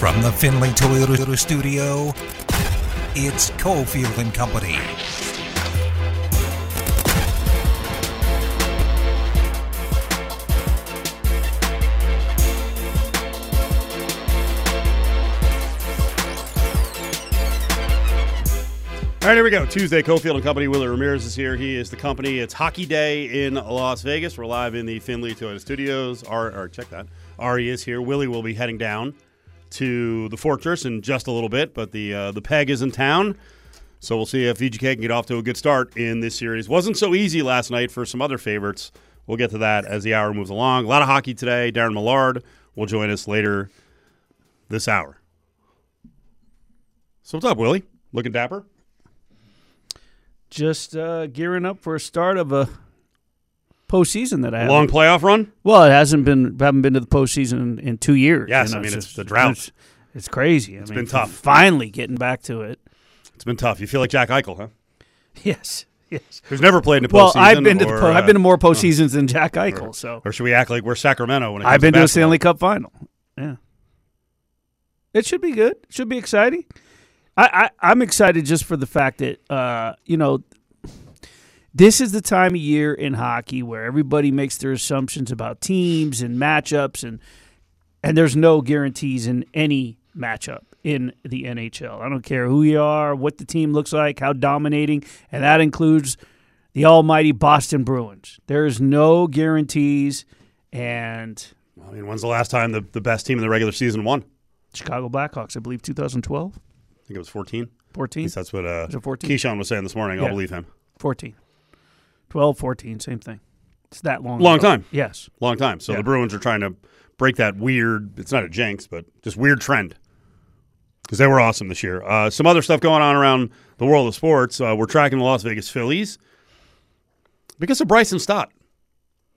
From the Finley Toyota studio, it's Cofield and Company. All right, here we go. Tuesday, Cofield and Company. Willie Ramirez is here. He is the company. It's Hockey Day in Las Vegas. We're live in the Finley Toyota Studios. Or check that. Ari is here. Willie will be heading down to the Fortress in just a little bit, but the uh, the Peg is in town. So we'll see if VGK can get off to a good start in this series. Wasn't so easy last night for some other favorites. We'll get to that as the hour moves along. A lot of hockey today. Daren Millard will join us later this hour. So what's up, Willie? Looking dapper? just uh, gearing up for a start of a postseason that I. Long playoff run? Well, it hasn't been haven't been to the postseason in, in two years. Yes, you know, I mean, it's just- the drought. It's, it's crazy. It's I mean, been tough. Finally getting back to it. It's been tough. You feel like Jack Eichel, huh? Yes, yes. Who's never played in the Well. I've been to the or, po- I've uh, been to more postseasons than Jack Eichel. So Or should we act like we're Sacramento when it comes I've been to a? Stanley Cup final. Yeah, it should be good. It should be exciting. I, I I'm excited just for the fact that uh, you know this is the time of year in hockey where everybody makes their assumptions about teams and matchups and and there's no guarantees in any matchup in the NHL. I don't care who you are, what the team looks like, how dominating, and that includes the almighty Boston Bruins. There's no guarantees and I mean, when's the last time the, the best team in the regular season won? Chicago Blackhawks, I believe 2012, I think it was 14. At 14, least that's what uh, Was 14? Keyshawn was saying this morning. I'll believe him. 14. 12, 14, same thing. It's that long. Long ago. time. Yes. Long time. So Yeah. the Bruins are trying to break that weird, it's not a jinx, but just weird trend. Because they were awesome this year. Uh, some other stuff going on around the world of sports. Uh, we're tracking the Las Vegas Phillies because of Bryson Stott,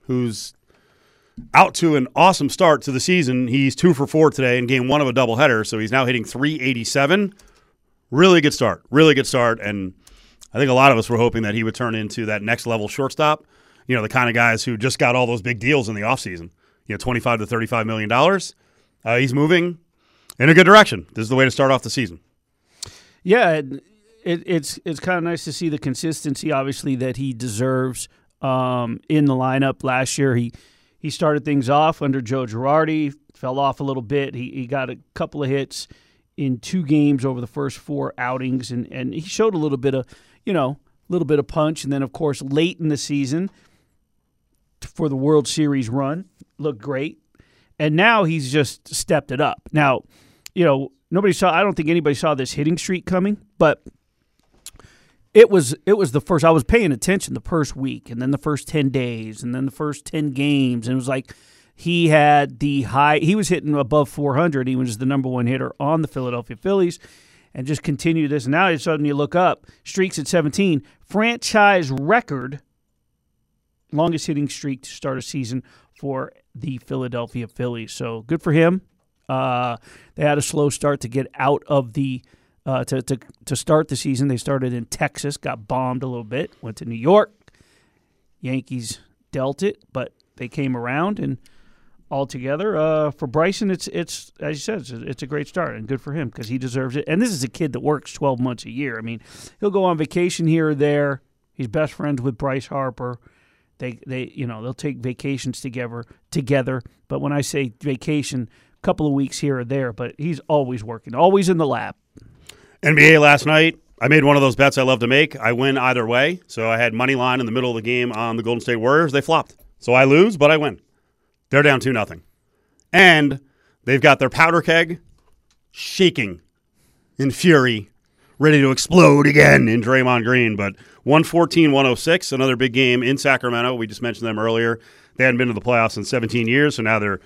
who's out to an awesome start to the season. He's two for four today in game one of a doubleheader, so he's now hitting 387. Really good start. Really good start. And I think a lot of us were hoping that he would turn into that next level shortstop. You know, the kind of guys who just got all those big deals in the offseason. You know, 25 to 35 million dollars. Uh, he's moving in a good direction. This is the way to start off the season. Yeah, it, it, it's it's kind of nice to see the consistency, obviously, that he deserves um, in the lineup. Last year, he he started things off under Joe Girardi, fell off a little bit. He, he got a couple of hits in two games over the first four outings, and, and he showed a little bit of, you know, a little bit of punch. And then, of course, late in the season for the World Series run, looked great. And now he's just stepped it up. Now, you know, nobody saw. I don't think anybody saw this hitting streak coming, but it was it was the first. I was paying attention the first week, and then the first ten days, and then the first ten games, and it was like he had the high. He was hitting above 400. He was the number one hitter on the Philadelphia Phillies, and just continue this. And now all of a sudden you look up streaks at 17, franchise record longest hitting streak to start a season for the Philadelphia Phillies. So good for him. Uh, they had a slow start to get out of the uh, to, to to start the season. They started in Texas, got bombed a little bit, went to New York. Yankees dealt it, but they came around and altogether uh, for Bryson, it's it's as you said, it's a, it's a great start and good for him because he deserves it. And this is a kid that works twelve months a year. I mean, he'll go on vacation here or there. He's best friends with Bryce Harper. They they you know they'll take vacations together together. But when I say vacation, a couple of weeks here or there, but he's always working, always in the lab. NBA last night. I made one of those bets I love to make. I win either way. So I had money line in the middle of the game on the Golden State Warriors. They flopped. So I lose, but I win. They're down 2 nothing. And they've got their powder keg shaking in fury, ready to explode again in Draymond Green. But 114 106, another big game in Sacramento. We just mentioned them earlier. They hadn't been to the playoffs in 17 years, so now they're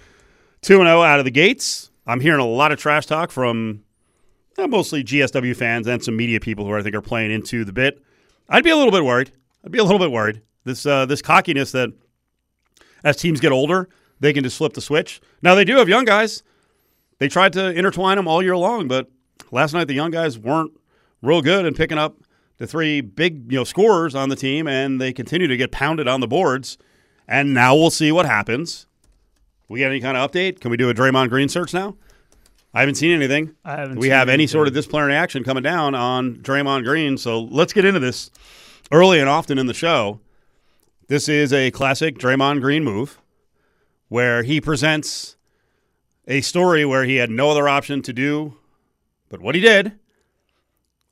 2 0 out of the gates. I'm hearing a lot of trash talk from uh, mostly GSW fans and some media people who I think are playing into the bit. I'd be a little bit worried. I'd be a little bit worried. This uh, this cockiness that as teams get older, they can just flip the switch. Now they do have young guys. They tried to intertwine them all year long, but last night the young guys weren't real good in picking up the three big you know scorers on the team, and they continue to get pounded on the boards. And now we'll see what happens. We get any kind of update? Can we do a Draymond Green search now? I haven't seen anything. I haven't. we have any sort of disciplinary action coming down on Draymond Green. So let's get into this early and often in the show. This is a classic Draymond Green move where he presents a story where he had no other option to do but what he did.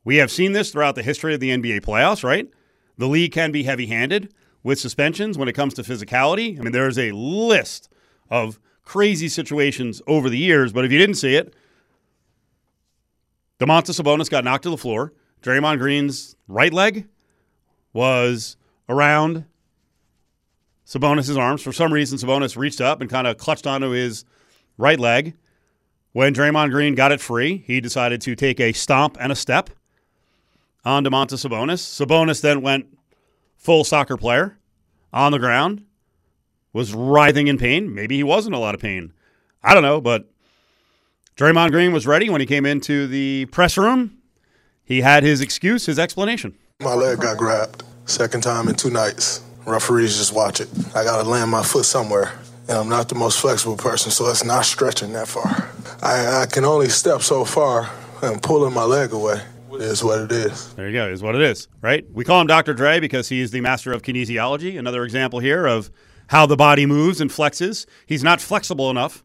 We have seen this throughout the history of the NBA playoffs, right? The league can be heavy handed with suspensions when it comes to physicality. I mean, there's a list of crazy situations over the years, but if you didn't see it, Domantas Sabonis got knocked to the floor. Draymond Green's right leg was around Sabonis' arms. For some reason, Sabonis reached up and kind of clutched onto his right leg. When Draymond Green got it free, he decided to take a stomp and a step on Domantas Sabonis. Sabonis then went full soccer player on the ground, was writhing in pain. Maybe he was in a lot of pain. I don't know, but Draymond Green was ready when he came into the press room. He had his excuse, his explanation. My leg got grabbed. Second time in two nights. Referees just watch it. I gotta land my foot somewhere. And I'm not the most flexible person, so it's not stretching that far. I, I can only step so far and pulling my leg away is what it is. There you go, is what it is, right? We call him Dr. Dre because he's the master of kinesiology. Another example here of how the body moves and flexes. He's not flexible enough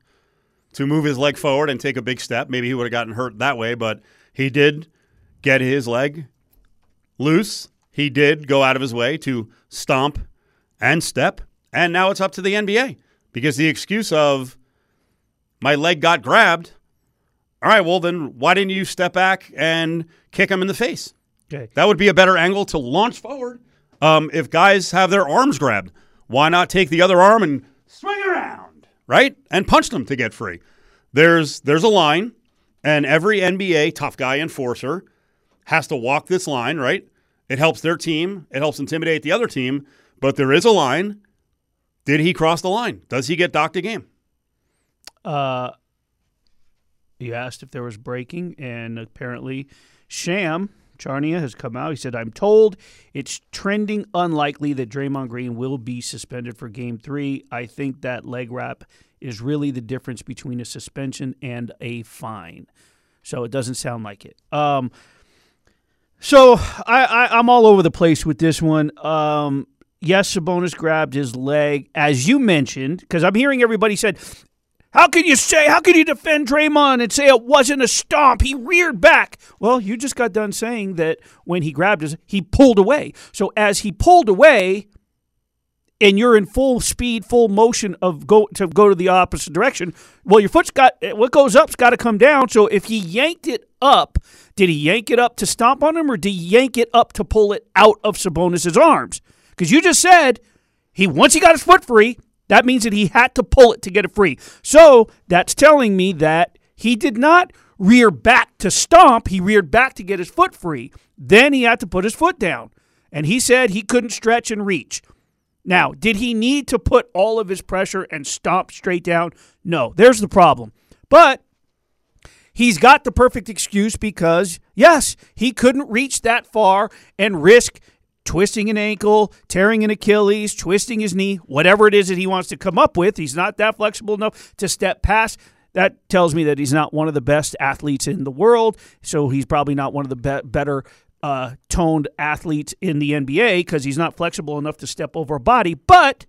to move his leg forward and take a big step. Maybe he would have gotten hurt that way, but he did get his leg loose. He did go out of his way to stomp and step. And now it's up to the NBA because the excuse of my leg got grabbed. All right, well, then why didn't you step back and kick him in the face? Okay. That would be a better angle to launch forward. Um, if guys have their arms grabbed, why not take the other arm and swing around, right? And punch them to get free. There's there's a line, and every NBA tough guy enforcer has to walk this line, right? It helps their team, it helps intimidate the other team, but there is a line. Did he cross the line? Does he get docked a game? Uh, you asked if there was breaking, and apparently, Shams Charania has come out. He said, "I'm told it's trending unlikely that Draymond Green will be suspended for Game Three. I think that leg wrap is really the difference between a suspension and a fine. So it doesn't sound like it." Um, so I, I I'm all over the place with this one. Um, yes, Sabonis grabbed his leg, as you mentioned, because I'm hearing everybody said, "How can you say? How can you defend Draymond and say it wasn't a stomp? He reared back." Well, you just got done saying that when he grabbed his, he pulled away. So as he pulled away, and you're in full speed, full motion of go to go to the opposite direction. Well, your foot's got what goes up's got to come down. So if he yanked it up, did he yank it up to stomp on him, or did he yank it up to pull it out of Sabonis's arms? Because you just said he once he got his foot free, that means that he had to pull it to get it free. So that's telling me that he did not rear back to stomp. He reared back to get his foot free. Then he had to put his foot down, and he said he couldn't stretch and reach. Now, did he need to put all of his pressure and stomp straight down? No, there's the problem. But he's got the perfect excuse because, yes, he couldn't reach that far and risk twisting an ankle, tearing an Achilles, twisting his knee, whatever it is that he wants to come up with. He's not that flexible enough to step past. That tells me that he's not one of the best athletes in the world. So he's probably not one of the be- better uh, toned athletes in the NBA because he's not flexible enough to step over a body. But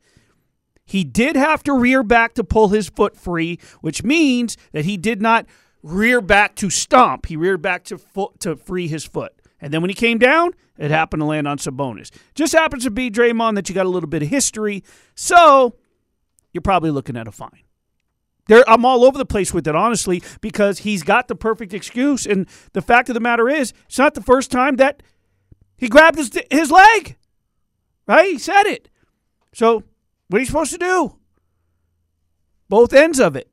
he did have to rear back to pull his foot free, which means that he did not rear back to stomp. He reared back to foot to free his foot. And then when he came down, it happened to land on Sabonis. Just happens to be Draymond that you got a little bit of history, so you're probably looking at a fine. There, I'm all over the place with it, honestly, because he's got the perfect excuse. And the fact of the matter is, it's not the first time that he grabbed his, his leg. Right? He said it. So, what are you supposed to do? Both ends of it.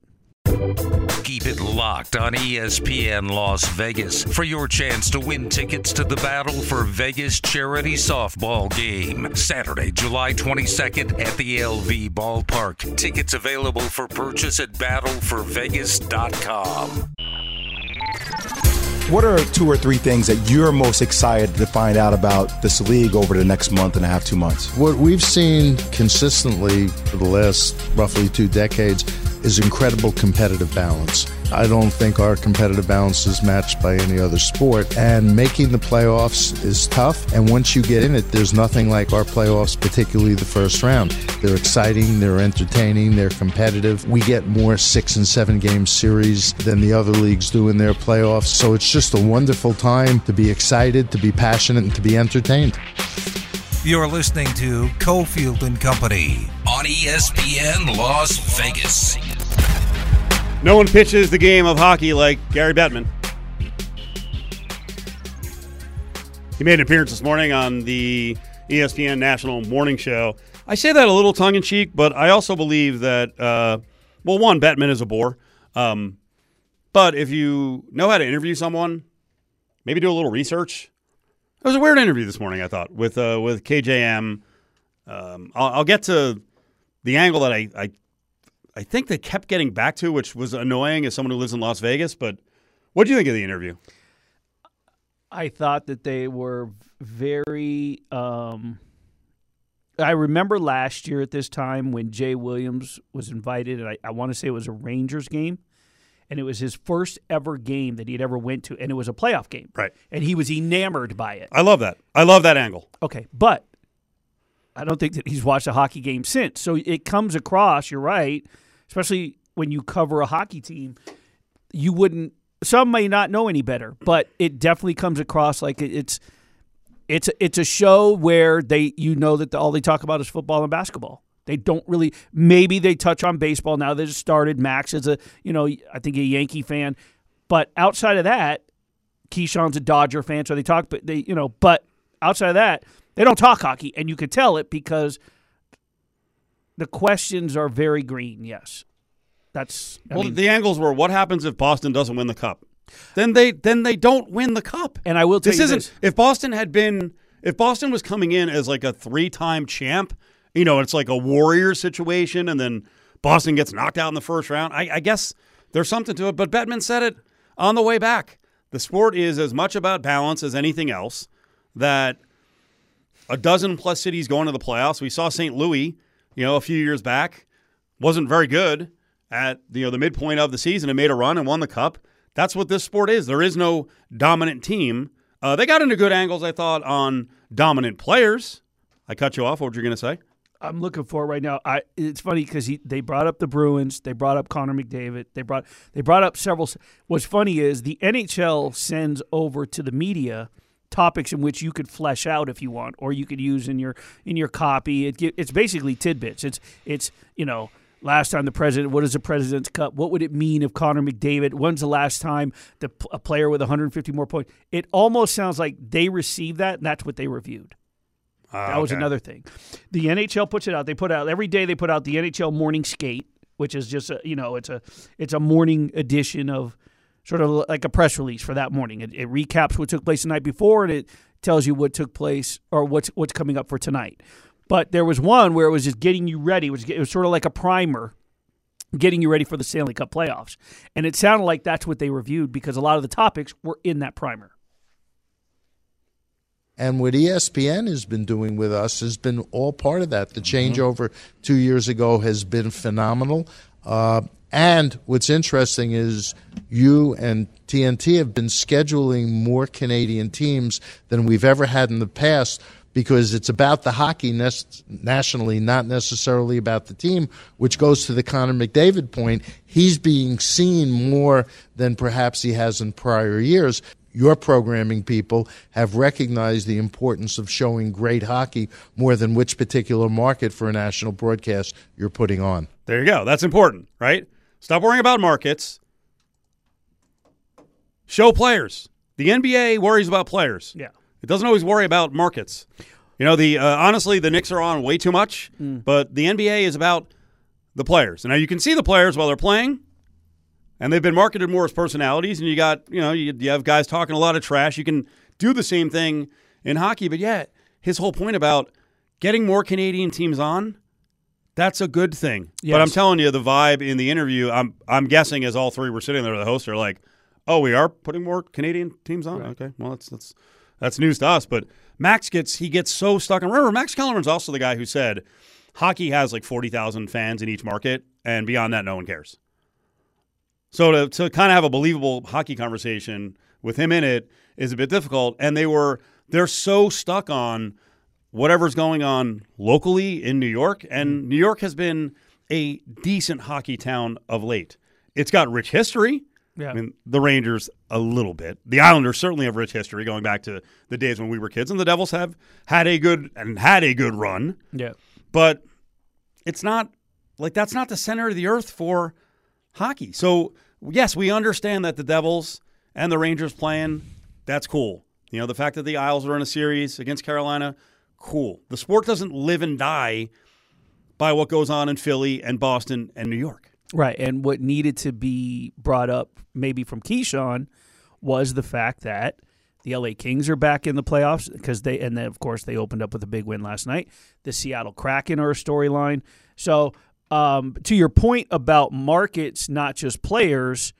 Keep it locked on ESPN Las Vegas for your chance to win tickets to the Battle for Vegas charity softball game. Saturday, July 22nd at the LV Ballpark. Tickets available for purchase at battleforvegas.com. What are two or three things that you're most excited to find out about this league over the next month and a half, two months? What we've seen consistently for the last roughly two decades is incredible competitive balance. I don't think our competitive balance is matched by any other sport. And making the playoffs is tough. And once you get in it, there's nothing like our playoffs, particularly the first round. They're exciting, they're entertaining, they're competitive. We get more six and seven game series than the other leagues do in their playoffs. So it's just a wonderful time to be excited, to be passionate, and to be entertained. You're listening to Cofield and Company. On ESPN Las Vegas. No one pitches the game of hockey like Gary Bettman. He made an appearance this morning on the ESPN National Morning Show. I say that a little tongue in cheek, but I also believe that, uh, well, one, Bettman is a bore. Um, but if you know how to interview someone, maybe do a little research. It was a weird interview this morning, I thought, with uh, with KJM. Um, I'll, I'll get to the angle that I, I I think they kept getting back to, which was annoying as someone who lives in Las Vegas. But what do you think of the interview? I thought that they were very. Um, I remember last year at this time when Jay Williams was invited, and I, I want to say it was a Rangers game, and it was his first ever game that he'd ever went to, and it was a playoff game, Right. And he was enamored by it. I love that. I love that angle. Okay, but I don't think that he's watched a hockey game since. So it comes across, you're right, especially when you cover a hockey team, you wouldn't some may not know any better, but it definitely comes across like it's it's it's a show where they you know that the, all they talk about is football and basketball. They don't really maybe they touch on baseball now they just started. Max is a you know I think a Yankee fan, but outside of that, Keyshawn's a Dodger fan, so they talk. But they you know, but outside of that, they don't talk hockey, and you could tell it because the questions are very green. Yes, that's I well, mean, the angles were what happens if Boston doesn't win the cup? Then they then they don't win the cup. and I will tell This you isn't this. if Boston had been if Boston was coming in as like a three time champ, you know, it's like a warrior situation, and then Boston gets knocked out in the first round. I, I guess there's something to it. But Bettman said it on the way back. The sport is as much about balance as anything else. That a dozen plus cities going to the playoffs. We saw St. Louis, you know, a few years back, wasn't very good at you know the midpoint of the season and made a run and won the cup. That's what this sport is. There is no dominant team. Uh, they got into good angles, I thought, on dominant players. I cut you off. What were you going to say? I'm looking for right now. I it's funny because they brought up the Bruins, they brought up Connor McDavid, they brought they brought up several. What's funny is the NHL sends over to the media topics in which you could flesh out if you want, or you could use in your in your copy. It it's basically tidbits. It's it's you know. Last time the president, what is the president's cup? What would it mean if Connor McDavid? When's the last time the a player with 150 more points? It almost sounds like they received that, and that's what they reviewed. Ah, that was another thing. The NHL puts it out. They put out every day. They put out the NHL morning skate, which is just a you know it's a it's a morning edition of sort of like a press release for that morning. It, it recaps what took place the night before, and it tells you what took place or what's what's coming up for tonight. But there was one where it was just getting you ready. It was it was sort of like a primer getting you ready for the Stanley Cup playoffs. And it sounded like that's what they reviewed because a lot of the topics were in that primer. And what ESPN has been doing with us has been all part of that. The changeover two years ago has been phenomenal. Uh, and what's interesting is you and TNT have been scheduling more Canadian teams than we've ever had in the past because it's about the hockey nationally, not necessarily about the team, which goes to the Connor McDavid point. He's being seen more than perhaps he has in prior years your programming people have recognized the importance of showing great hockey more than which particular market for a national broadcast you're putting on. There you go. That's important, right? Stop worrying about markets. Show players. The NBA worries about players. Yeah. It doesn't always worry about markets. You know, the uh, honestly, the Knicks are on way too much, but the NBA is about the players. And now you can see the players while they're playing, and they've been marketed more as personalities. And you got, you know, you, you have guys talking a lot of trash. You can do the same thing in hockey, but yet his whole point about getting more Canadian teams on, that's a good thing. But I'm telling you, the vibe in the interview, I'm I'm guessing as all three were sitting there, the hosts are like, "Oh, we are putting more Canadian teams on." Okay, well that's that's that's news to us. But Max gets he gets so stuck. And remember, Max Kellerman's also the guy who said hockey has like forty thousand fans in each market. and beyond that, no one cares. So to to kind of have a believable hockey conversation with him in it is a bit difficult, and they were they're so stuck on whatever's going on locally in New York, and mm. New York has been a decent hockey town of late. It's got rich history. Yeah. I mean, the Rangers a little bit. The Islanders certainly have rich history going back to the days when we were kids, and the Devils have had a good and had a good run. Yeah. But it's not like that's not the center of the earth for hockey. So yes, we understand that the Devils and the Rangers playing. That's cool. You know, the fact that the Isles are in a series against Carolina, cool. The sport doesn't live and die by what goes on in Philly and Boston and New York. Right. And what needed to be brought up, maybe from Keyshawn, was the fact that the LA Kings are back in the playoffs because they, and then of course they opened up with a big win last night. The Seattle Kraken are a storyline. So, um, to your point about markets, not just players,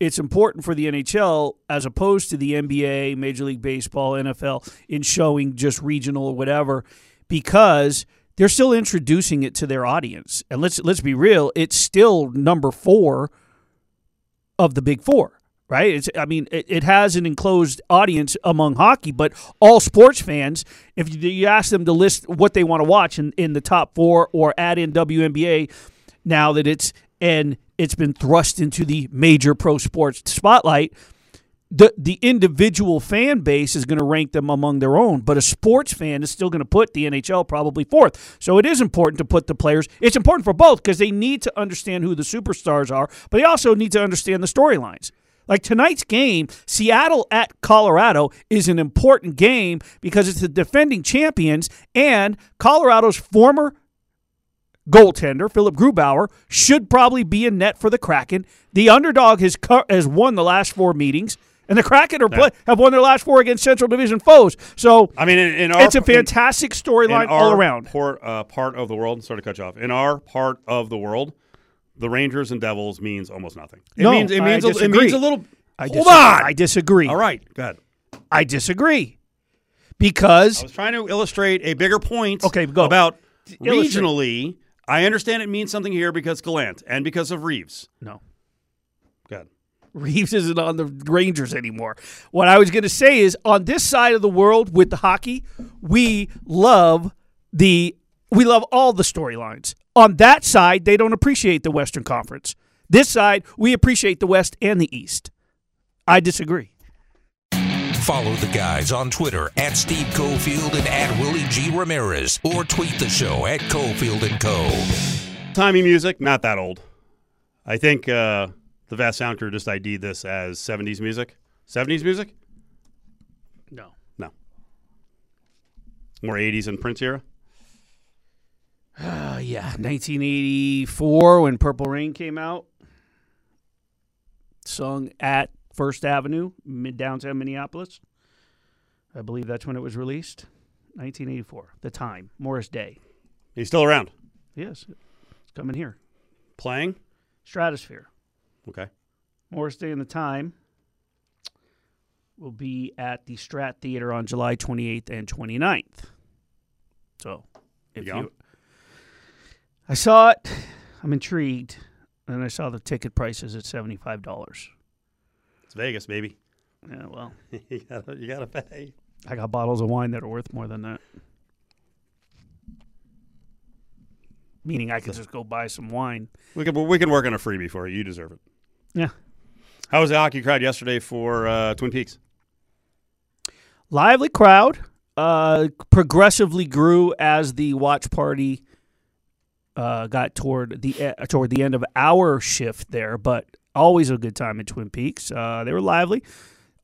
it's important for the NHL as opposed to the NBA, Major League Baseball, NFL in showing just regional or whatever, because they're still introducing it to their audience. And let's let's be real, it's still number four of the big four, right? It's I mean, it, it has an enclosed audience among hockey, but all sports fans, if you, you ask them to list what they want to watch in, in the top four or add in WNBA, now that it's and it's been thrust into the major pro sports spotlight the the individual fan base is going to rank them among their own, but a sports fan is still going to put the NHL probably fourth. So it is important to put the players. It's important for both because they need to understand who the superstars are, but they also need to understand the storylines. Like tonight's game, Seattle at Colorado is an important game because it's the defending champions and Colorado's former goaltender Philipp Grubauer should probably be in net for the Kraken. The underdog has cu- has won the last four meetings, and the Kraken are play- have won their last four against Central Division foes. So I mean, in, in our it's a fantastic in storyline all around. Part, uh, part of the world, sorry to cut you off. In our part of the world, the Rangers and Devils means almost nothing. It No, means it means a, it means a little. I hold disagree. on. I disagree. All right, go ahead. I disagree because I was trying to illustrate a bigger point. Okay, go. about Illustrate. regionally. I understand it means something here because Gallant and because of Reaves. no. Go ahead. Reaves isn't on the Rangers anymore. What I was going to say is on this side of the world with the hockey, we love the we love all the storylines. On that side, they don't appreciate the Western Conference. This side, we appreciate the West and the East. I disagree. Follow the guys on Twitter at Steve Cofield and at Willie G. Ramirez or tweet the show at Cofield and Co. Timey music, not that old. I think uh, the Vast Sound Crew just ID'd this as 70s music. 70s music? No. No. More 80s and Prince era? Uh, yeah, 1984 when Purple Rain came out. Sung at First Avenue, mid downtown Minneapolis. I believe that's when it was released. 1984. The time. Morris Day. He's still around. Yes, it's coming here. Playing? Stratosphere. Okay. Morris Day and the Time will be at the Strat Theater on July 28th and 29th. So, if You you. I saw it, I'm intrigued, and I saw the ticket prices at $75. It's Vegas, baby. Yeah, well, you, gotta, you gotta pay. I got bottles of wine that are worth more than that. Meaning I could just go buy some wine. We can, we can work on a freebie for you. You deserve it. Yeah. How was the hockey crowd yesterday for uh, Twin Peaks? lively crowd uh, progressively grew as the watch party uh, got toward the uh, toward the end of our shift there but always a good time in twin peaks. Uh, they were lively.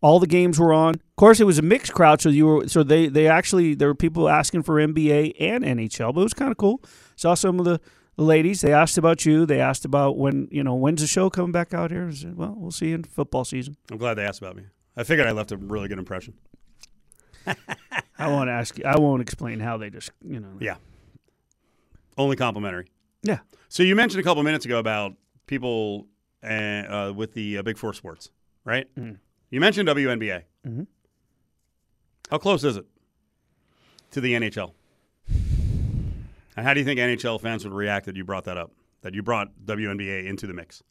All the games were on. Of course it was a mixed crowd so you were so they they actually there were people asking for nba and nhl but it was kind of cool. Saw some of the ladies. They asked about you. They asked about when you know when's the show coming back out here? I said, well we'll see you in football season. I'm glad they asked about me. I figured I left a really good impression. i won't ask you i won't explain how they just you know. Yeah. Only complimentary. yeah. So you mentioned a couple minutes ago about people uh, uh, with the uh, Big Four sports, right? Mhm. You mentioned WNBA. Mhm. How close is it to the NHL? And how do you think NHL fans would react that you brought that up? that you brought WNBA into the mix?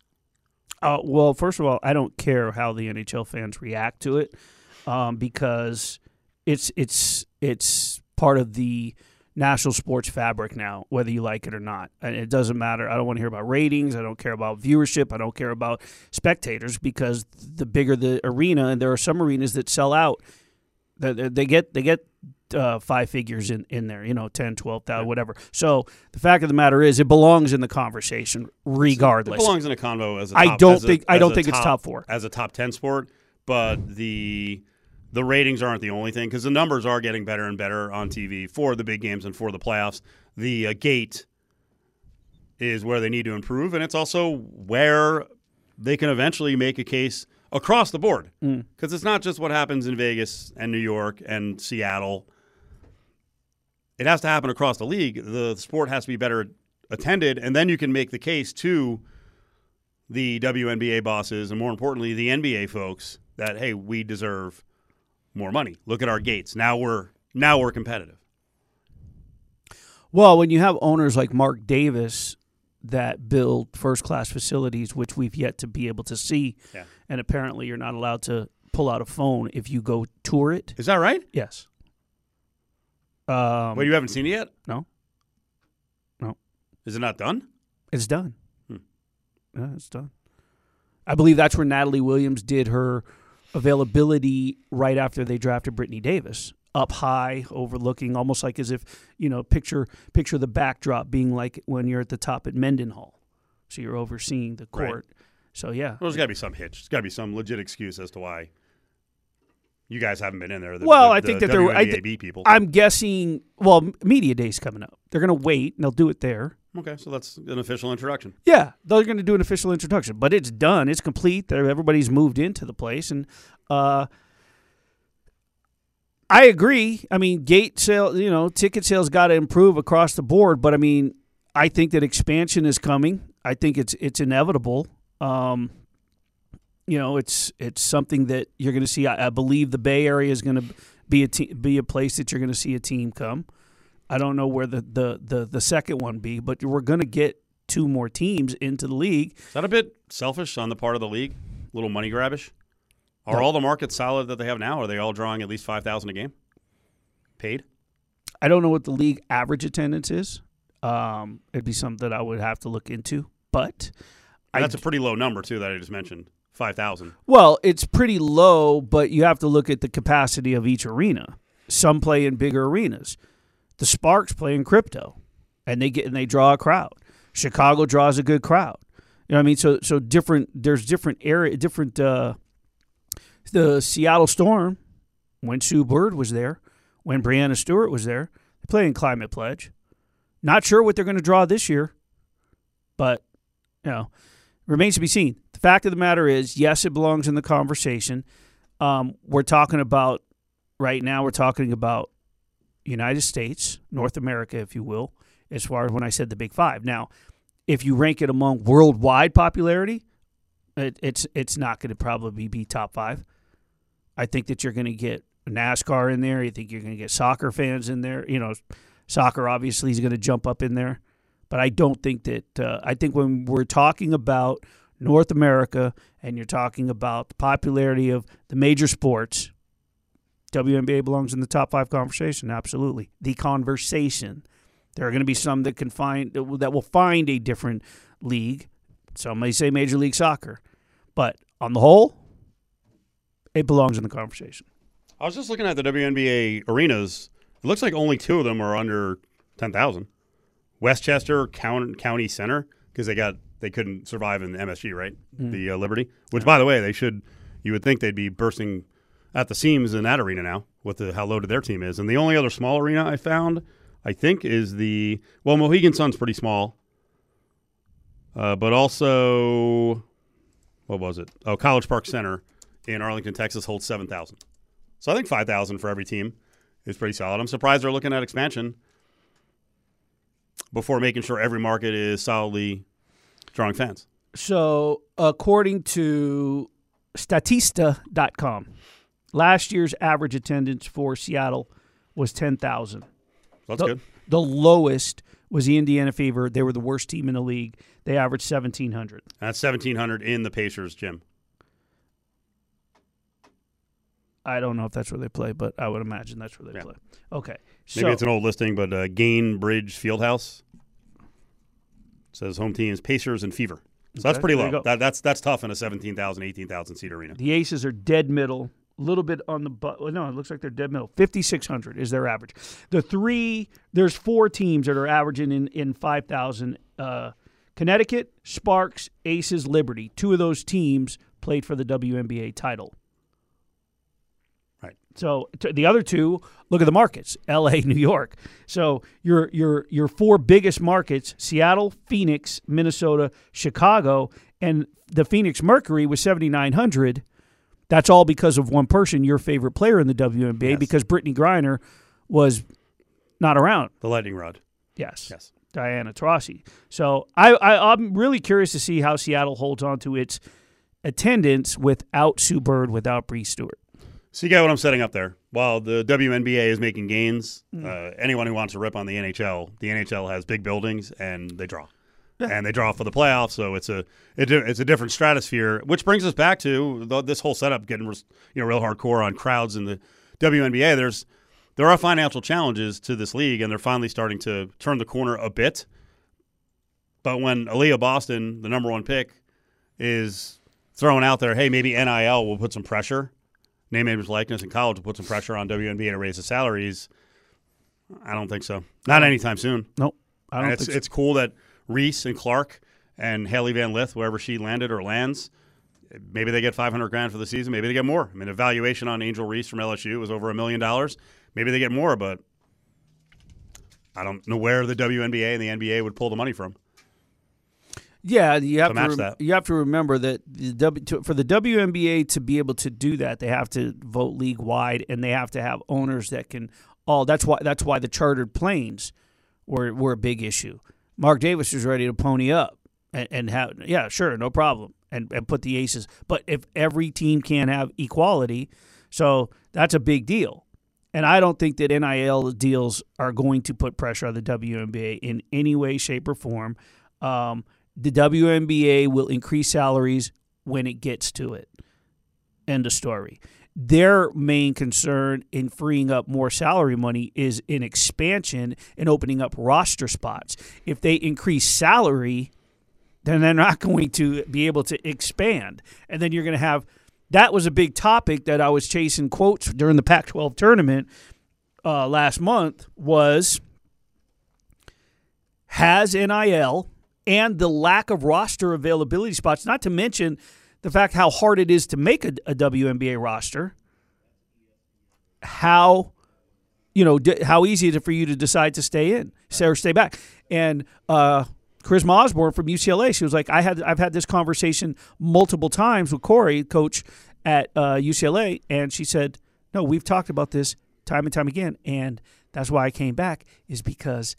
Uh, well, first of all, I don't care how the NHL fans react to it um, because it's it's it's part of the national sports fabric now, whether you like it or not. And it doesn't matter. I don't want to hear about ratings. I don't care about viewership. I don't care about spectators because the bigger the arena, and there are some arenas that sell out, they, they get they get uh, five figures in, in there, you know, 10, 12,000, whatever. So the fact of the matter is, it belongs in the conversation regardless. It belongs in a convo as a I top, don't as think- I don't a think it's top four. as a top ten sport, but the the ratings aren't the only thing because the numbers are getting better and better on TV for the big games and for the playoffs. The uh, gate is where they need to improve, and it's also where they can eventually make a case across the board Mm. because it's not just what happens in Vegas and New York and Seattle. It has to happen across the league. The sport has to be better attended, and then you can make the case to the WNBA bosses and more importantly the NBA folks that hey, we deserve more money. Look at our gates. Now we're now we're competitive. Well, when you have owners like Mark Davis that build first class facilities, which we've yet to be able to see, Yeah. and apparently you're not allowed to pull out a phone if you go tour it. Is that right? Yes. Um, Wait, you haven't seen it yet? no, no, Is it not done? it's done. Hmm. Yeah, it's done. I believe that's where Natalie Williams did her availability right after they drafted Brittany Davis, up high, overlooking, almost like as if you know picture picture the backdrop being like when you're at the top at Mendenhall, so you're overseeing the Right. court. So yeah, Well, there's got to be some hitch. There's got to be some legit excuse as to why you guys haven't been in there. The, Well, the- I think the that there- I thi- WNBA people. I'm guessing. Well, media day's coming up. They're going to wait and they'll do it there. Okay, so that's an official introduction. Yeah, they're going to do an official introduction, but it's done. It's complete. Everybody's moved into the place, and uh, I agree. I mean, gate sale, you know, ticket sales got to improve across the board, but I mean, I think that expansion is coming. I think it's it's inevitable. Um, you know, it's it's something that you're going to see. I, I believe the Bay Area is going to be a te- be a place that you're going to see a team come. I don't know where the the the, the second one be, but we're going to get two more teams into the league. Is that a bit selfish on the part of the league? A little money grabbish? Are No. all the markets solid that they have now? Are they all drawing at least five thousand a game? Paid? I don't know what the league average attendance is. Um, it'd be something that I would have to look into, but I That's a pretty low number too that I just mentioned. Five thousand. Well, it's pretty low, but you have to look at the capacity of each arena. Some play in bigger arenas. The Sparks play in crypto, and they get and they draw a crowd. Chicago draws a good crowd. You know what I mean? So so different. There's different area, different. Uh, the Seattle Storm, when Sue Bird was there, when Breanna Stewart was there, they play in Climate Pledge. Not sure what they're going to draw this year, but you know, remains to be seen. The fact of the matter is, yes, it belongs in the conversation. Um, we're talking about right now. We're talking about United States, North America, if you will, as far as when I said the Big Five. Now, if you rank it among worldwide popularity, it, it's it's not going to probably be top five. I think that you're going to get NASCAR in there. You think you're going to get soccer fans in there. You know, soccer obviously is going to jump up in there. But I don't think that. Uh, I think when we're talking about North America and you're talking about the popularity of the major sports, WNBA belongs in the top five conversation. Absolutely, the conversation. There are going to be some that can find that will- find a different league. Some may say Major League Soccer, but on the whole, it belongs in the conversation. I was just looking at the WNBA arenas. It looks like only two of them are under ten thousand. Westchester County, Center because they got they couldn't survive in the MSG, right? The uh, Liberty, which by the way, they should. You would think they'd be bursting at the seams in that arena now with the how loaded their team is. And the only other small arena I found, I think, is the well Mohegan Sun's pretty small, uh, but also what was it? Oh, College Park Center in Arlington, Texas holds seven thousand. So I think five thousand for every team is pretty solid. I'm surprised they're looking at expansion before making sure every market is solidly drawing fans. So, according to Statista.com, last year's average attendance for Seattle was 10,000. That's the, good. The lowest was the Indiana Fever. They were the worst team in the league. They averaged 1,700. That's 1,700 in the Pacers gym. I don't know if that's where they play, but I would imagine that's where they Yeah. play. Okay. Maybe it's an old listing, but uh, Gainbridge Fieldhouse says home teams Pacers and Fever. So that's pretty low. That, that's that's tough in a 17,000, 18,000 seat arena. The Aces are dead middle, little bit on the but. well, No, it looks like they're dead middle. Fifty six hundred is their average. The three there's four teams that are averaging in in five thousand. Uh, Connecticut, Sparks, Aces, Liberty. Two of those teams played for the WNBA title. Right. So t- the other two, look at the markets: L.A., New York. So your your your four biggest markets: Seattle, Phoenix, Minnesota, Chicago, and the Phoenix Mercury was seventy nine hundred. That's all because of one person, your favorite player in the WNBA, Yes. because Brittney Griner was not around. The lightning rod. Yes. Yes. Diana Taurasi. So I, I I'm really curious to see how Seattle holds on to its attendance without Sue Bird, without Bree Stewart. So you got what I'm setting up there. While the WNBA is making gains, Mm. uh, anyone who wants to rip on the NHL, the NHL has big buildings and they draw, and they draw for the playoffs. So it's a it, it's a different stratosphere. Which brings us back to the, this whole setup getting you know real hardcore on crowds in the WNBA. There's there are financial challenges to this league, and they're finally starting to turn the corner a bit. But when Aaliyah Boston, the number one pick, is throwing out there, hey, maybe NIL will put some pressure name, image, likeness in college will put some pressure on WNBA to raise the salaries. I don't think so. Not anytime soon. Nope. I don't And it's think so. it's cool that Reese and Clark and Hailey Van Lith, wherever she landed or lands, maybe they get 500 grand for the season. Maybe they get more. I mean, the valuation on Angel Reese from LSU was over a million dollars. Maybe they get more, but I don't know where the WNBA and the NBA would pull the money from. Yeah, you have to to, rem- that. you have to remember that the w- to, for the WNBA to be able to do that, they have to vote league wide, and they have to have owners that can all. That's why that's why the chartered planes were were a big issue. Mark Davis was ready to pony up and, and have yeah, sure, no problem, and and put the aces. But if every team can't have equality, so that's a big deal. And I don't think that NIL deals are going to put pressure on the WNBA in any way, shape, or form. Um, the WNBA will increase salaries when it gets to it. End of story. Their main concern in freeing up more salary money is in expansion and opening up roster spots. If they increase salary, then they're not going to be able to expand. And then you're going to have that was a big topic that I was chasing quotes during the Pac 12 tournament uh, last month was has NIL and the lack of roster availability spots, not to mention the fact how hard it is to make a, a WNBA roster, how you know d- how easy is it for you to decide to stay in, stay or stay back, and uh, Chris Osborne from UCLA, she was like, I had I've had this conversation multiple times with Cori, coach at uh, UCLA, and she said, no, we've talked about this time and time again, and that's why I came back is because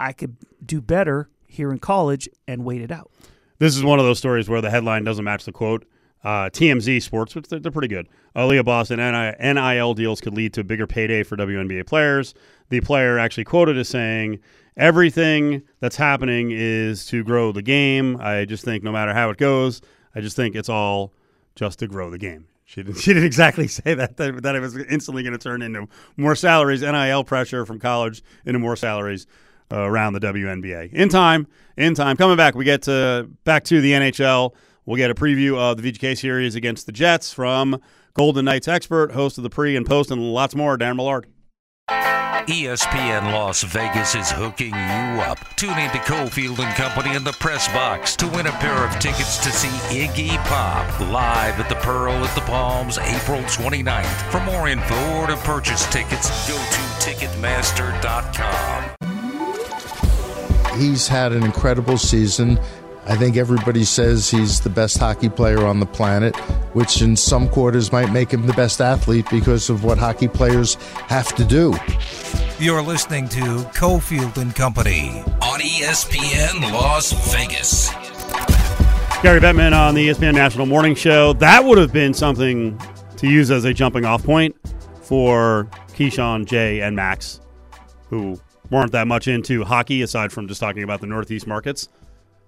I could do better here in college and wait it out. This is one of those stories where the headline doesn't match the quote. Uh, TMZ Sports, which they're, they're pretty good. Aaliyah Boston NIL deals could lead to a bigger payday for WNBA players. The player actually quoted as saying, "Everything that's happening is to grow the game. I just think no matter how it goes, I just think it's all just to grow the game." She didn't, she didn't exactly say that, that that it was instantly going to turn into more salaries, NIL pressure from college into more salaries uh, around the WNBA. In time, in time. Coming back, we get to, back to the NHL. We'll get a preview of the VGK series against the Jets from Golden Knights expert, host of the pre and post, and lots more, Dan Millard. ESPN Las Vegas is hooking you up. Tune in to Cofield and Company in the press box to win a pair of tickets to see Iggy Pop live at the Pearl at the Palms April 29th. For more info or to purchase tickets, go to Ticketmaster.com. He's had an incredible season. I think everybody says he's the best hockey player on the planet, which in some quarters might make him the best athlete because of what hockey players have to do. You're listening to Cofield and Company. On ESPN Las Vegas. Gary Bettman on the ESPN National Morning Show. That would have been something to use as a jumping off point for Keyshawn, Jay, and Max, who weren't that much into hockey aside from just talking about the Northeast markets.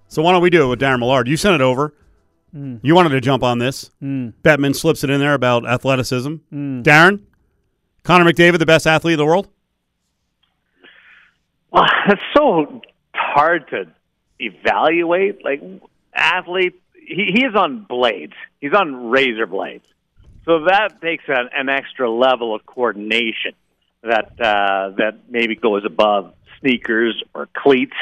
So why don't we do it with Daren Millard? You sent it over. Mm. You wanted to jump on this. Mm. Bettman slips it in there about athleticism. Mm. Daren, Connor McDavid, the best athlete in the world. Well, it's so hard to evaluate. Like athlete, he, he is on blades. He's on razor blades. So that takes an, an extra level of coordination that uh, that maybe goes above sneakers or cleats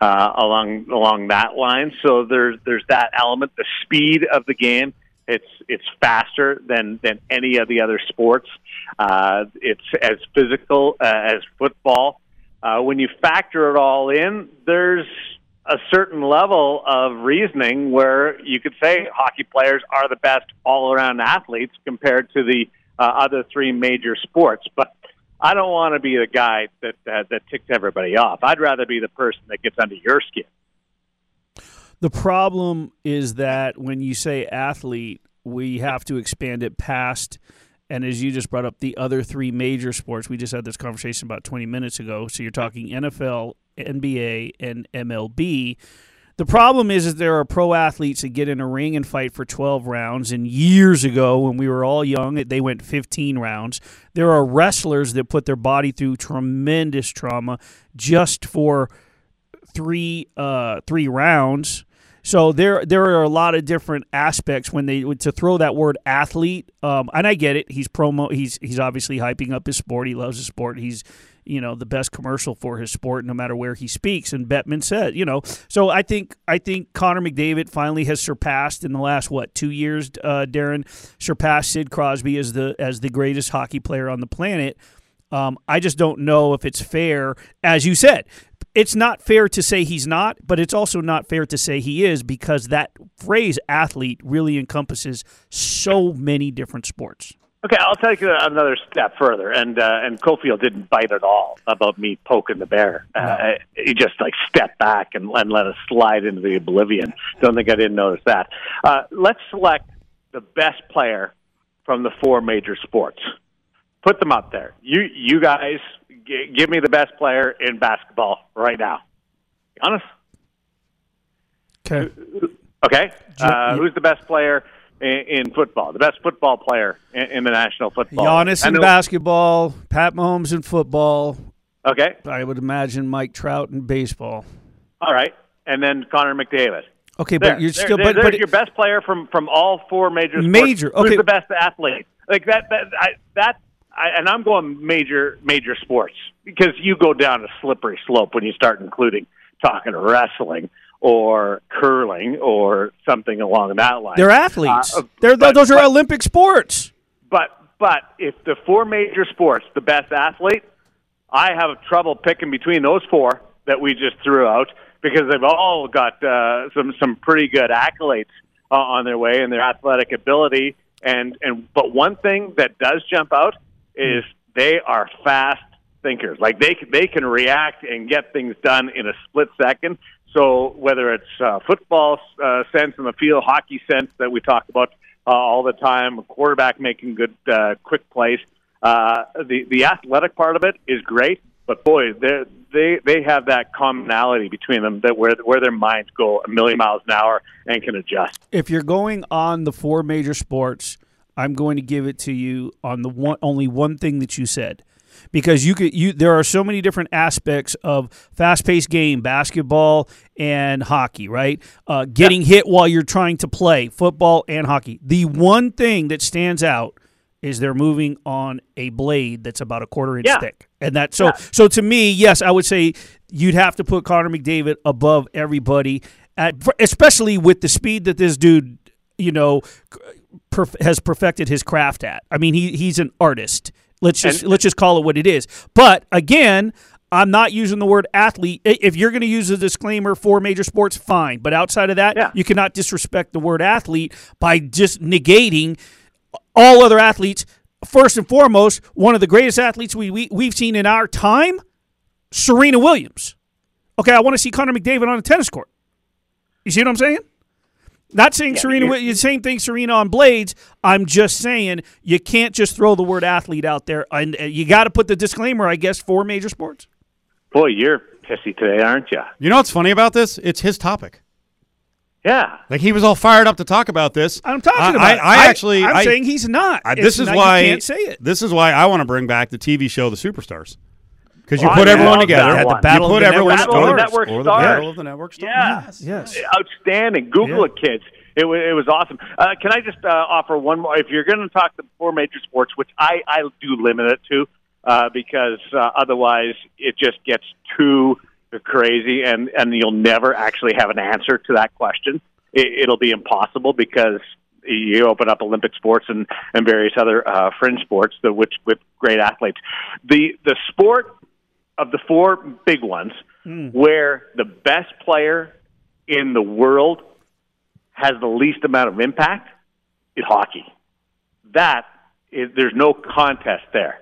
uh, along along that line. So there's there's that element, the speed of the game. It's it's faster than than any of the other sports. Uh, it's as physical uh, as football. Uh, when you factor it all in, there's a certain level of reasoning where you could say hockey players are the best all around athletes compared to the uh, other three major sports. But I don't want to be the guy that, that that ticks everybody off. I'd rather be the person that gets under your skin. The problem is that when you say athlete, we have to expand it past. And as you just brought up, the other three major sports, we just had this conversation about 20 minutes ago. So you're talking NFL, NBA, and MLB. The problem is, is there are pro athletes that get in a ring and fight for 12 rounds. And years ago, when we were all young, they went 15 rounds. There are wrestlers that put their body through tremendous trauma just for three uh, three rounds. So there there are a lot of different aspects when they to throw that word athlete. Um, and I get it. He's promo. He's he's obviously hyping up his sport. He loves his sport. He's you know the best commercial for his sport, no matter where he speaks. And Bettman said, you know, so I think I think Connor McDavid finally has surpassed in the last what two years, uh, Daren surpassed Sid Crosby as the as the greatest hockey player on the planet. Um, I just don't know if it's fair, as you said. It's not fair to say he's not, but it's also not fair to say he is because that phrase athlete really encompasses so many different sports. Okay, I'll take it another step further, and uh, and Cofield didn't bite at all about me poking the bear. Uh, he just like stepped back and, and let us slide into the oblivion. Don't think I didn't notice that. Uh, let's select the best player from the four major sports. Put them up there. You you guys g- give me the best player in basketball right now. Be honest. Okay. Okay, uh, who's the best player in, football? The best football player in, the National Football. Giannis in basketball, Pat Mahomes in football. Okay, I would imagine Mike Trout in baseball. all right, and then Connor McDavid. Okay, There, but you're there- still there- but, but your best player from from all four major sports. Major, okay. Who's the best athlete? Like that that I, that I, and I'm going major major sports because you go down a slippery slope when you start including talking wrestling or curling or something along that line. they're athletes. Uh, they're but- those are but- Olympic sports. But but if the four major sports, the best athlete, I have trouble picking between those four that we just threw out because they've all got uh, some some pretty good accolades uh, on their way and their athletic ability. And and but one thing that does jump out is they are fast thinkers. Like they they can react and get things done in a split second. So whether it's uh, football uh, sense in the field, hockey sense that we talk about uh, all the time, a quarterback making good uh, quick plays, uh, the the athletic part of it is great. But boy, they they they have that commonality between them that where where their minds go a million miles an hour and can adjust. If you're going on the four major sports, I'm going to give it to you on the one only one thing that you said. Because you could you there are so many different aspects of fast paced game, basketball and hockey, right? Uh, getting hit while you're trying to play, football and hockey. The one thing that stands out is they're moving on a blade that's about a quarter inch Yeah. thick. And that so so to me, yes, I would say you'd have to put Connor McDavid above everybody at especially with the speed that this dude, you know, perf- has perfected his craft at. I mean, he he's an artist. Let's just And- let's just call it what it is. But again, I'm not using the word athlete. If you're going to use a disclaimer for major sports, fine. But outside of that, Yeah. you cannot disrespect the word athlete by just negating all other athletes. First and foremost, one of the greatest athletes we, we we've seen in our time, Serena Williams. Okay, I want to see Connor McDavid on a tennis court. You see what I'm saying? Not saying Serena, you're- Wi- same thing Serena on blades. I'm just saying you can't just throw the word athlete out there, and uh, you got to put the disclaimer, I guess, for major sports. Boy, you're pissy today, aren't you? You know what's funny about this? It's his topic. Yeah. Like he was all fired up to talk about this. I'm talking I, about. I, it. I actually. I'm I, saying he's not. I- It's this is not- why you can't say it. This is why I want to bring back the TV show, The Superstars, because you Oh, put I everyone together. that Had the battle you of put the everyone network Battle of the stars. Network or the Stars. battle of the network stars. Yeah. Yes. Outstanding. Google Yeah. it, kids. It was, it was awesome. Uh, can I just uh, offer one more? If you're going to talk the four major sports, which I, I do limit it to, uh, because uh, otherwise it just gets too crazy, and, and you'll never actually have an answer to that question. It, it'll be impossible because you open up Olympic sports and, and various other uh, fringe sports, that which with great athletes. The the sport of the four big ones, where the best player in the world has the least amount of impact is hockey. That is, there's no contest there.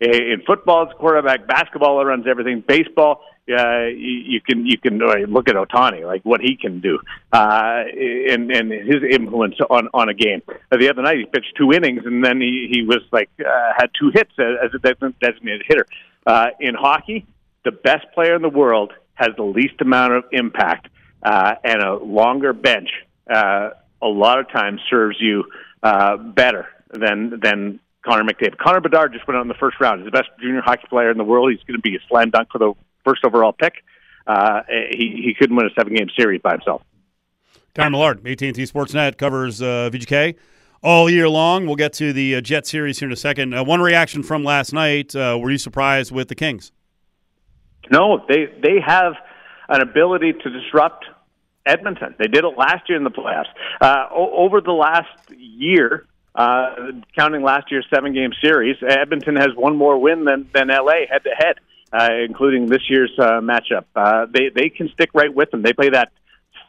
In football, it's quarterback. Basketball, it runs everything. Baseball, uh, you, you can you can uh, look at Ohtani, like what he can do, uh, and and his influence on on a game. Uh, the other night, he pitched two innings, and then he he was like uh, had two hits as, as a designated hitter. Uh, in hockey, the best player in the world has the least amount of impact uh, and a longer bench. Uh, a lot of times serves you uh, better than than Connor McDavid. Connor Bedard just went out in the first round. He's the best junior hockey player in the world. He's going to be a slam dunk for the first overall pick. Uh, he he couldn't win a seven game series by himself. Connor Millard, AT&T Sportsnet covers uh, VGK all year long. We'll get to the uh, Jet series here in a second. Uh, one reaction from last night: uh, Were you surprised with the Kings? No, they they have an ability to disrupt Edmonton. They did it last year in the playoffs. Uh, o- over the last year, uh, counting last year's seven game series, Edmonton has one more win than than LA head to head, uh, including this year's uh, matchup. Uh, they they can stick right with them. They play that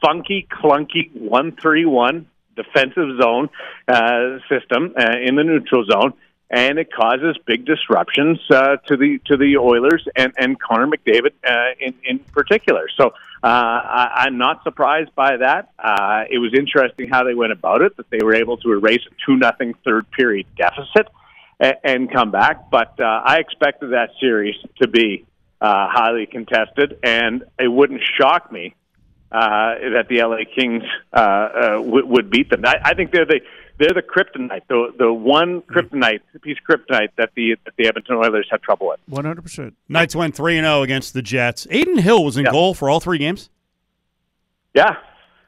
funky, clunky one three one defensive zone uh, system uh, in the neutral zone, and it causes big disruptions uh, to the to the Oilers and and Connor McDavid uh, in in particular. So uh, I, I'm not surprised by that. Uh, it was interesting how they went about it; that they were able to erase a two nothing third period deficit and, and come back. But uh, I expected that series to be uh, highly contested, and it wouldn't shock me uh, that the LA Kings uh, uh, w- would beat them. I, I think they're the they're the kryptonite, the the one kryptonite piece of kryptonite that the that the Edmonton Oilers have trouble with. One hundred percent. Knights went three and zero against the Jets. Adin Hill was in Yeah. goal for all three games. Yeah,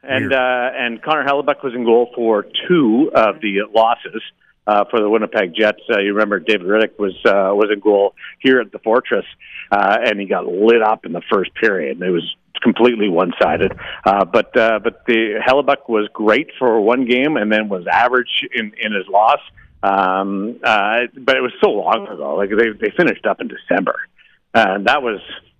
and Weird. uh, and Connor Hellebuyck was in goal for two of the losses uh, for the Winnipeg Jets. Uh, you remember David Rittich was uh, was in goal here at the Fortress, uh, and he got lit up in the first period. It was completely one sided. Uh, but uh, but the Hellebuyck was great for one game, and then was average in in his loss. Um, uh, but it was so long ago. Like they they finished up in December, and that was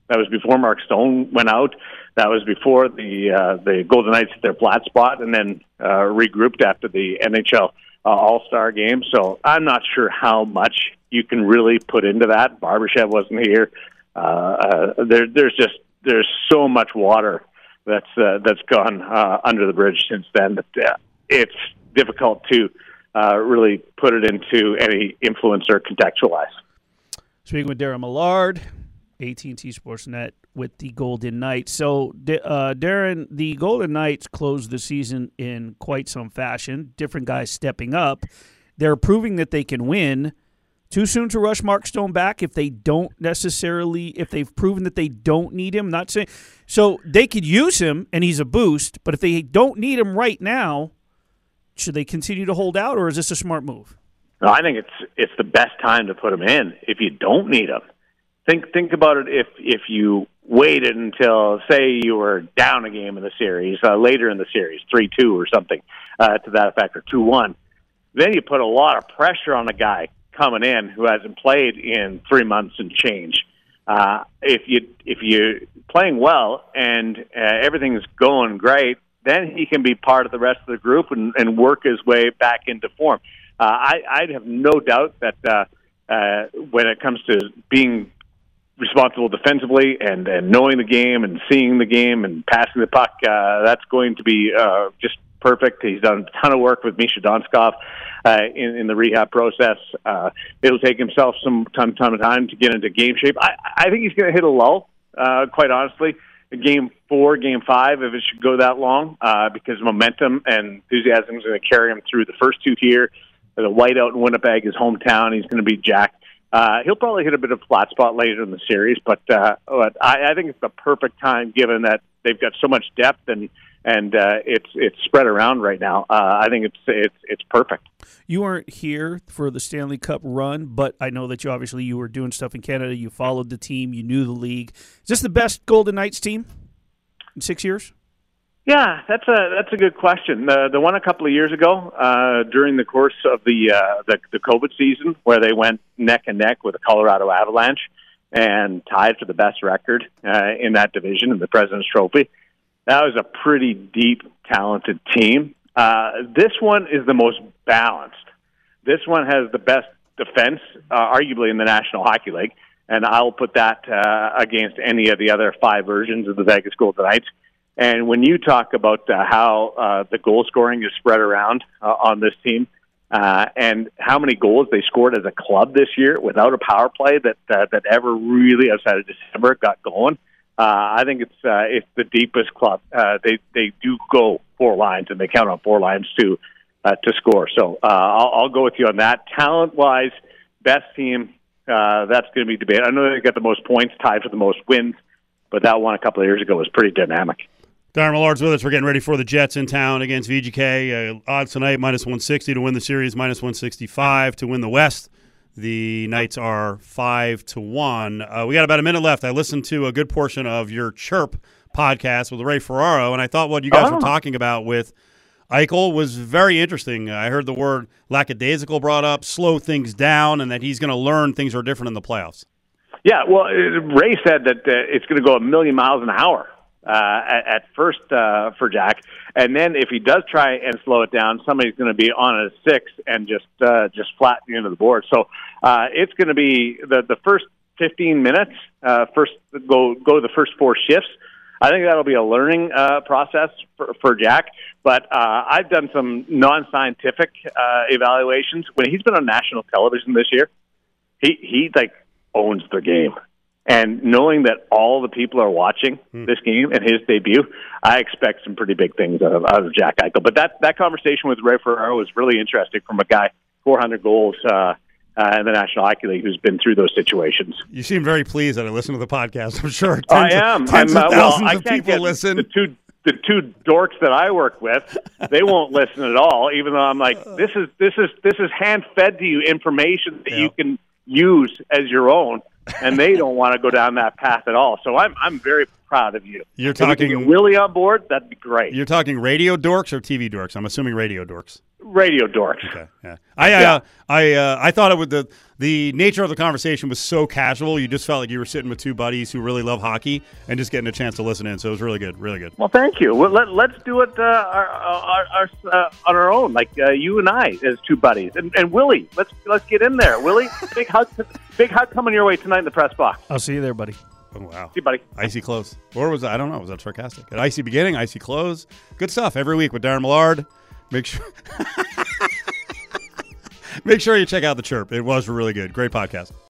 that was before Mark Stone went out. That was before the uh, the Golden Knights hit their flat spot and then uh, regrouped after the NHL uh, All Star game. So I'm not sure how much you can really put into that. Barbashev wasn't here. Uh, uh, there, there's just there's so much water that's uh, that's gone uh, under the bridge since then that uh, it's difficult to uh, really put it into any influence or contextualize. Speaking with Daren Millard, AT&T Sportsnet with the Golden Knights. So, uh, Daren, the Golden Knights closed the season in quite some fashion. Different guys stepping up. They're proving that they can win. Too soon to rush Mark Stone back if they don't necessarily, if they've proven that they don't need him. Not saying so they could use him and he's a boost, but if they don't need him right now, should they continue to hold out or is this a smart move? No, I think it's it's the best time to put him in if you don't need him. Think think about it if if you waited until say you were down a game in the series uh, later in the series three two or something uh, to that effect or two one, then you put a lot of pressure on a guy coming in who hasn't played in three months and change. Uh, if you if you're playing well and uh, everything's going great, then he can be part of the rest of the group and, and work his way back into form. Uh, I, I'd have no doubt that uh, uh, when it comes to being responsible defensively and, and knowing the game and seeing the game and passing the puck, uh, that's going to be uh, just perfect. He's done a ton of work with Misha Donskov uh, in, in the rehab process. Uh, it'll take himself some time, time, time to get into game shape. I, I think he's going to hit a lull uh, quite honestly. Game four, game five, if it should go that long, uh, because momentum and enthusiasm is going to carry him through the first two here. The whiteout in Winnipeg, his hometown. He's going to be jacked. Uh, he'll probably hit a bit of a flat spot later in the series, but, uh, but I, I think it's the perfect time given that they've got so much depth and and uh, it's it's spread around right now. Uh, I think it's it's it's perfect. You weren't here for the Stanley Cup run, but I know that you obviously you were doing stuff in Canada. You followed the team. You knew the league. Is this the best Golden Knights team in six years? Yeah, that's a that's a good question. The the one a couple of years ago uh, during the course of the, uh, the the COVID season, where they went neck and neck with the Colorado Avalanche and tied for the best record uh, in that division in the President's Trophy. That was a pretty deep, talented team. Uh, this one is the most balanced. This one has the best defense, uh, arguably in the National Hockey League, and I'll put that uh, against any of the other five versions of the Vegas Golden Knights. And when you talk about uh, how uh, the goal scoring is spread around uh, on this team, uh, and how many goals they scored as a club this year without a power play that uh, that ever really outside of December got going, uh, I think it's uh, it's the deepest club. Uh, they they do go four lines and they count on four lines to uh, to score. So uh, I'll, I'll go with you on that. Talent wise, best team. Uh, that's going to be debate. I know they got the most points, tied for the most wins, but that one a couple of years ago was pretty dynamic. Daren Millard's with us. We're getting ready for the Jets in town against VGK. Uh, odds tonight minus 160 to win the series, minus 165 to win the West. The Knights are five to one. Uh, we got about a minute left. I listened to a good portion of your Chirp podcast with Ray Ferraro, and I thought what you guys Oh. were talking about with Eichel was very interesting. I heard the word lackadaisical brought up, slow things down, and that he's going to learn things are different in the playoffs. Yeah, well, uh, Ray said that uh, it's going to go a million miles an hour uh, at, at first uh, for Jack, and then if he does try and slow it down, somebody's going to be on a six and just uh, just flatten the end of the board. So uh, it's going to be the the first fifteen minutes. Uh, first go go to the first four shifts. I think that'll be a learning uh, process for, for Jack. But uh, I've done some non-scientific uh, evaluations. When he's been on national television this year, he he like owns the game. And knowing that all the people are watching this game and his debut, I expect some pretty big things out of, out of Jack Eichel. But that that conversation with Ray Ferraro was really interesting from a guy 400 goals uh, uh, in the National Hockey League who's been through those situations. You seem very pleased that I listened to the podcast. I'm sure. I tens of- am. Tens I'm, of uh, well, thousands I of people listen. The two the two dorks that I work with, they won't listen at all. Even though I'm like, this is this is this is hand fed to you information that Yeah. you can use as your own, and they don't want to go down that path at all. So I'm I'm very proud of you. You're If we can talking- get Willie on board. That'd be great. You're talking radio dorks or TV dorks? I'm assuming radio dorks. Radio dorks. Okay. Yeah. I Yeah. uh, I uh, I thought it would the the nature of the conversation was so casual. You just felt like you were sitting with two buddies who really love hockey and just getting a chance to listen in. So it was really good. Really good. Well, thank you. Well, let, let's do it uh, our, our, our, uh, on our own, like uh, you and I as two buddies. And, and Willie, let's let's get in there. Willie, big hug, big hug coming your way tonight in the press box. I'll see you there, buddy. Oh wow. See you, buddy. Icy close. Or was that, I don't know. Was that sarcastic? An icy beginning, icy close. Good stuff every week with Daren Millard. Make sure. Make sure you check out the chirp. It was really good. Great podcast.